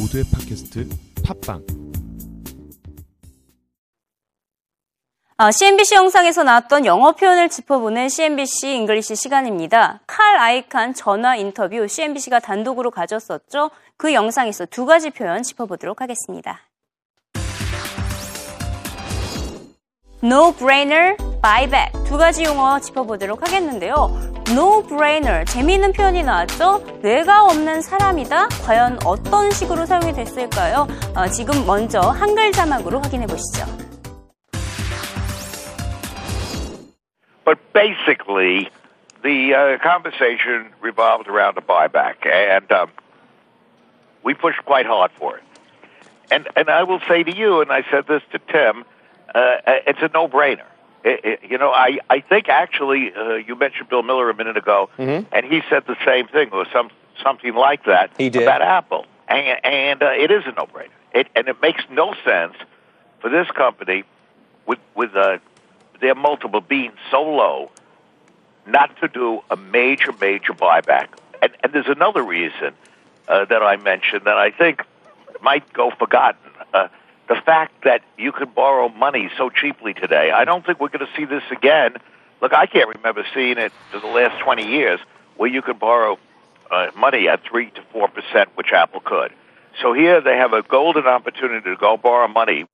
모두의 팟캐스트 팟빵 아, CNBC 영상에서 나왔던 영어 표현을 짚어보는 CNBC English 시간입니다. 칼 아이칸 전화 인터뷰 CNBC가 단독으로 가졌었죠. 그 영상에서 두 가지 표현 짚어보도록 하겠습니다. no-brainer, buyback 두 가지 용어 짚어보도록 하겠는데요. No-brainer 재미있는 표현이 나왔죠? 뇌가 없는 사람이다. 과연 어떤 식으로 사용이 됐을까요? 어, 지금 먼저 한글 자막으로 확인해 보시죠. But basically, the uh, conversation revolved around a buyback, and um, we pushed quite hard for it. And and I will say to you, and I said this to Tim, uh, it's a no-brainer. It, it, you know, I I think actually uh, you mentioned Bill Miller a minute ago, and he said the same thing or some something like that He did. about Apple, and and uh, it is a no-brainer. It and it makes no sense for this company with with uh, their multiple being so low not to do a major, major buyback. And, and there's another reason uh, that I mentioned that I think might go forgotten. Uh, the fact that you can borrow money so cheaply today. I don't think we're going to see this again. Look, I can't remember seeing it for the last 20 years where you could borrow uh, money at 3 to 4%, which Apple could. So here they have a golden opportunity to go borrow money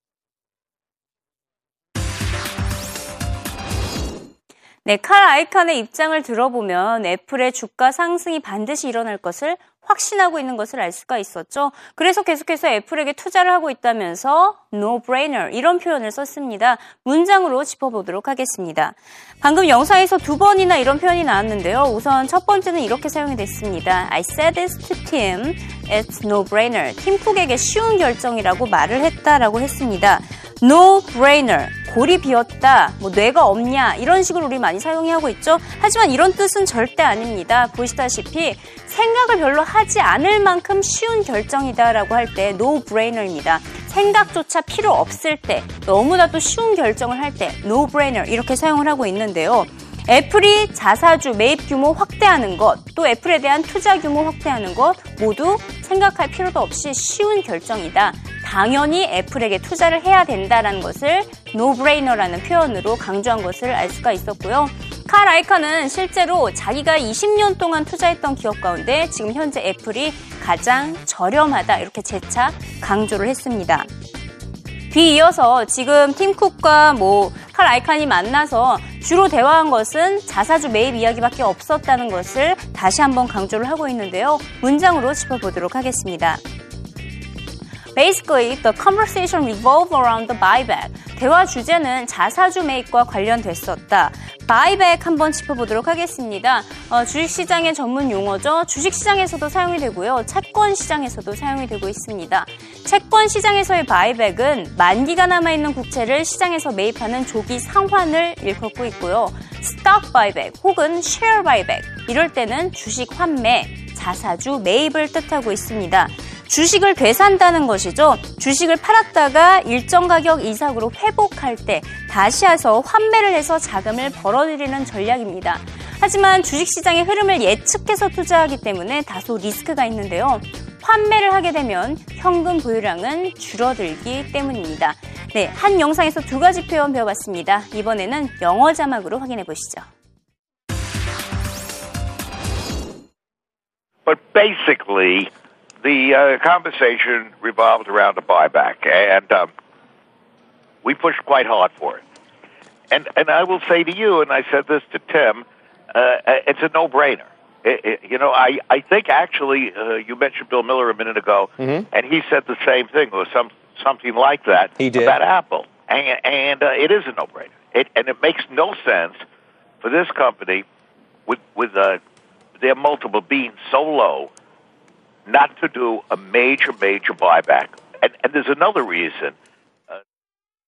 네, 칼 아이칸의 입장을 들어보면 애플의 주가 상승이 반드시 일어날 것을 확신하고 있는 것을 알 수가 있었죠. 그래서 계속해서 애플에게 투자를 하고 있다면서 no-brainer 이런 표현을 썼습니다. 문장으로 짚어보도록 하겠습니다. 방금 영상에서 두 번이나 이런 표현이 나왔는데요. 우선 첫 번째는 이렇게 사용이 됐습니다. I said this to Tim. It's no-brainer. 팀 쿡에게 쉬운 결정이라고 말을 했다라고 했습니다. no-brainer. 골이 비었다. 뭐 뇌가 없냐. 이런 식으로 우리 많이 사용하고 있죠. 하지만 이런 뜻은 절대 아닙니다. 보시다시피 생각을 별로 하지 않을 만큼 쉬운 결정이다라고 할 때 no-brainer입니다. 생각조차 필요 없을 때, 너무나도 쉬운 결정을 할 때 no-brainer 이렇게 사용을 하고 있는데요. 애플이 자사주 매입 규모 확대하는 것, 또 애플에 대한 투자 규모 확대하는 것 모두 생각할 필요도 없이 쉬운 결정이다. 당연히 애플에게 투자를 해야 된다라는 것을 no-brainer라는 표현으로 강조한 것을 알 수가 있었고요. 칼 아이카는 실제로 자기가 20년 동안 투자했던 기업 가운데 지금 현재 애플이 가장 저렴하다 이렇게 재차 강조를 했습니다. 뒤이어서 지금 팀 쿡과 뭐 칼 아이칸이 만나서 주로 대화한 것은 자사주 매입 이야기밖에 없었다는 것을 다시 한번 강조를 하고 있는데요. 문장으로 짚어보도록 하겠습니다. Basically, the conversation revolved around the buyback. 대화 주제는 자사주 매입과 관련됐었다. buyback 한번 짚어보도록 하겠습니다. 어, 주식시장의 전문 용어죠. 주식시장에서도 사용이 되고요. 채권 시장에서도 사용이 되고 있습니다. 채권 시장에서의 buyback은 만기가 남아있는 국채를 시장에서 매입하는 조기 상환을 일컫고 있고요. stock buyback 혹은 share buyback 이럴 때는 주식 환매, 자사주 매입을 뜻하고 있습니다. 주식을 되산다는 것이죠. 주식을 팔았다가 일정 가격 이상으로 회복할 때 다시 해서 환매를 해서 자금을 벌어들이는 전략입니다. 하지만 주식시장의 흐름을 예측해서 투자하기 때문에 다소 리스크가 있는데요. 환매를 하게 되면 현금 보유량은 줄어들기 때문입니다. 네, 한 영상에서 두 가지 표현 배워봤습니다. 이번에는 영어 자막으로 확인해 보시죠. But basically, the uh, conversation revolved around a buyback, and um, we pushed quite hard for it. And and I will say to you, and I said this to Tim, uh, it's a no-brainer. It, it, you know, I I think actually uh, you mentioned Bill Miller a minute ago, and he said the same thing or some something like that He did. about Apple, and and uh, it is a no-brainer. It and it makes no sense for this company with with uh, their multiple being so low not to do a major, major buyback. And, and there's another reason